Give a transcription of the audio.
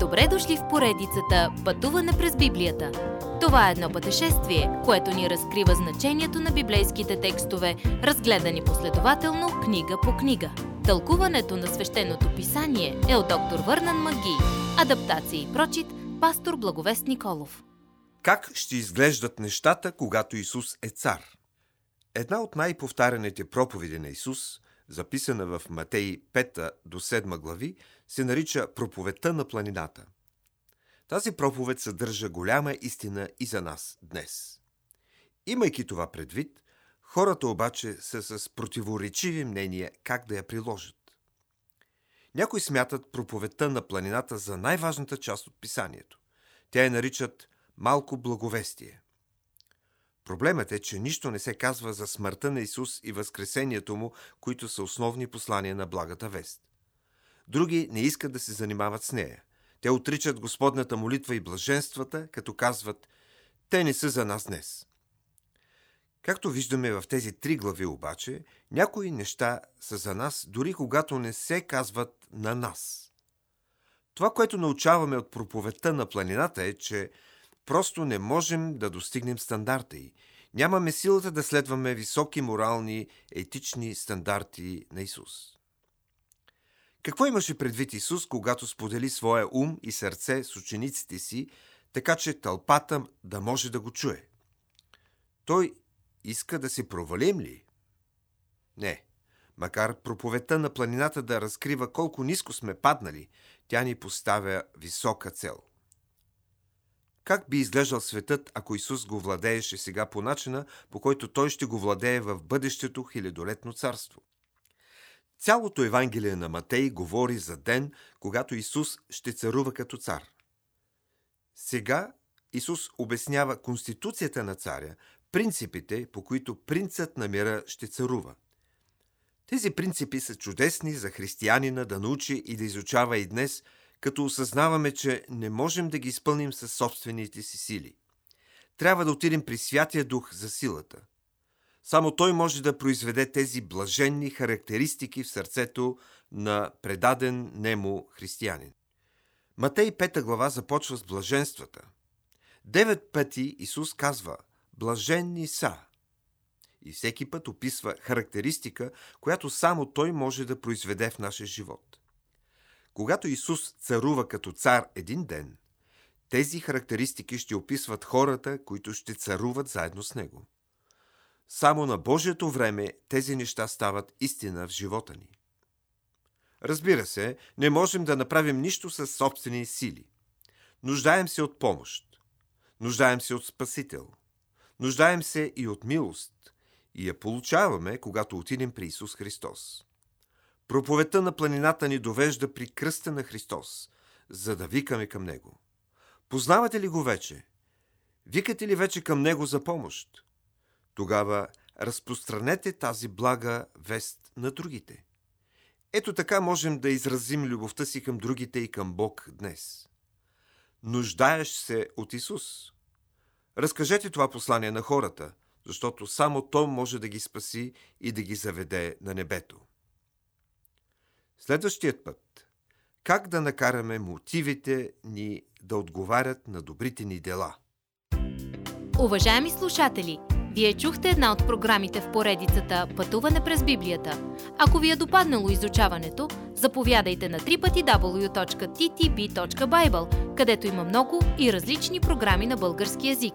Добре дошли в поредицата Пътуване през Библията. Това е едно пътешествие, което ни разкрива значението на библейските текстове, разгледани последователно книга по книга. Тълкуването на свещеното писание е от доктор Върнан Маги. Адаптация и прочит, пастор Благовест Николов. Как ще изглеждат нещата, когато Исус е цар? Една от най-повтарените проповеди на Исус, записана в Матей 5 до 7 глави, се нарича Проповедта на планината. Тази проповед съдържа голяма истина и за нас днес. Имайки това предвид, хората обаче са с противоречиви мнения как да я приложат. Някои смятат проповедта на планината за най-важната част от писанието. Тя я наричат малко благовестие. Проблемът е, че нищо не се казва за смъртта на Исус и възкресението му, които са основни послания на благата вест. Други не искат да се занимават с нея. Те отричат Господната молитва и блаженствата, като казват «Те не са за нас днес». Както виждаме в тези три глави обаче, някои неща са за нас, дори когато не се казват на нас. Това, което научаваме от проповедта на планината е, че просто не можем да достигнем стандарта й. Нямаме силата да следваме високи морални, етични стандарти на Исус. Какво имаше предвид Исус, когато сподели своя ум и сърце с учениците си, така че тълпата да може да го чуе? Той иска да се провалим ли? Не. Макар проповедта на планината да разкрива колко ниско сме паднали, тя ни поставя висока цел. Как би изглеждал светът, ако Исус го владееше сега по начина, по който той ще го владее в бъдещето хилядолетно царство? Цялото Евангелие на Матей говори за ден, когато Исус ще царува като цар. Сега Исус обяснява конституцията на царя, принципите, по които принцът на мира ще царува. Тези принципи са чудесни за християнина да научи и да изучава и днес, като осъзнаваме, че не можем да ги изпълним със собствените си сили. Трябва да отидем при Святия Дух за силата – само той може да произведе тези блаженни характеристики в сърцето на предаден нему християнин. Матей 5 глава започва с блаженствата. Девет пъти Исус казва «блаженни са» и всеки път описва характеристика, която само Той може да произведе в нашия живот. Когато Исус царува като цар един ден, тези характеристики ще описват хората, които ще царуват заедно с Него. Само на Божието време тези неща стават истина в живота ни. Разбира се, не можем да направим нищо със собствени сили. Нуждаем се от помощ. Нуждаем се от Спасител. Нуждаем се и от милост. И я получаваме, когато отидем при Исус Христос. Проповедта на планината ни довежда при кръста на Христос, за да викаме към Него. Познавате ли го вече? Викате ли вече към Него за помощ? Тогава разпространете тази блага вест на другите. Ето така можем да изразим любовта си към другите и към Бог днес. Нуждаеш се от Исус. Разкажете това послание на хората, защото само Той може да ги спаси и да ги заведе на небето. Следващият път. Как да накараме мотивите ни да отговарят на добрите ни дела? Уважаеми слушатели! Вие чухте една от програмите в поредицата Пътуване през Библията. Ако ви е допаднало изучаването, заповядайте на www.ttb.bible, където има много и различни програми на български язик.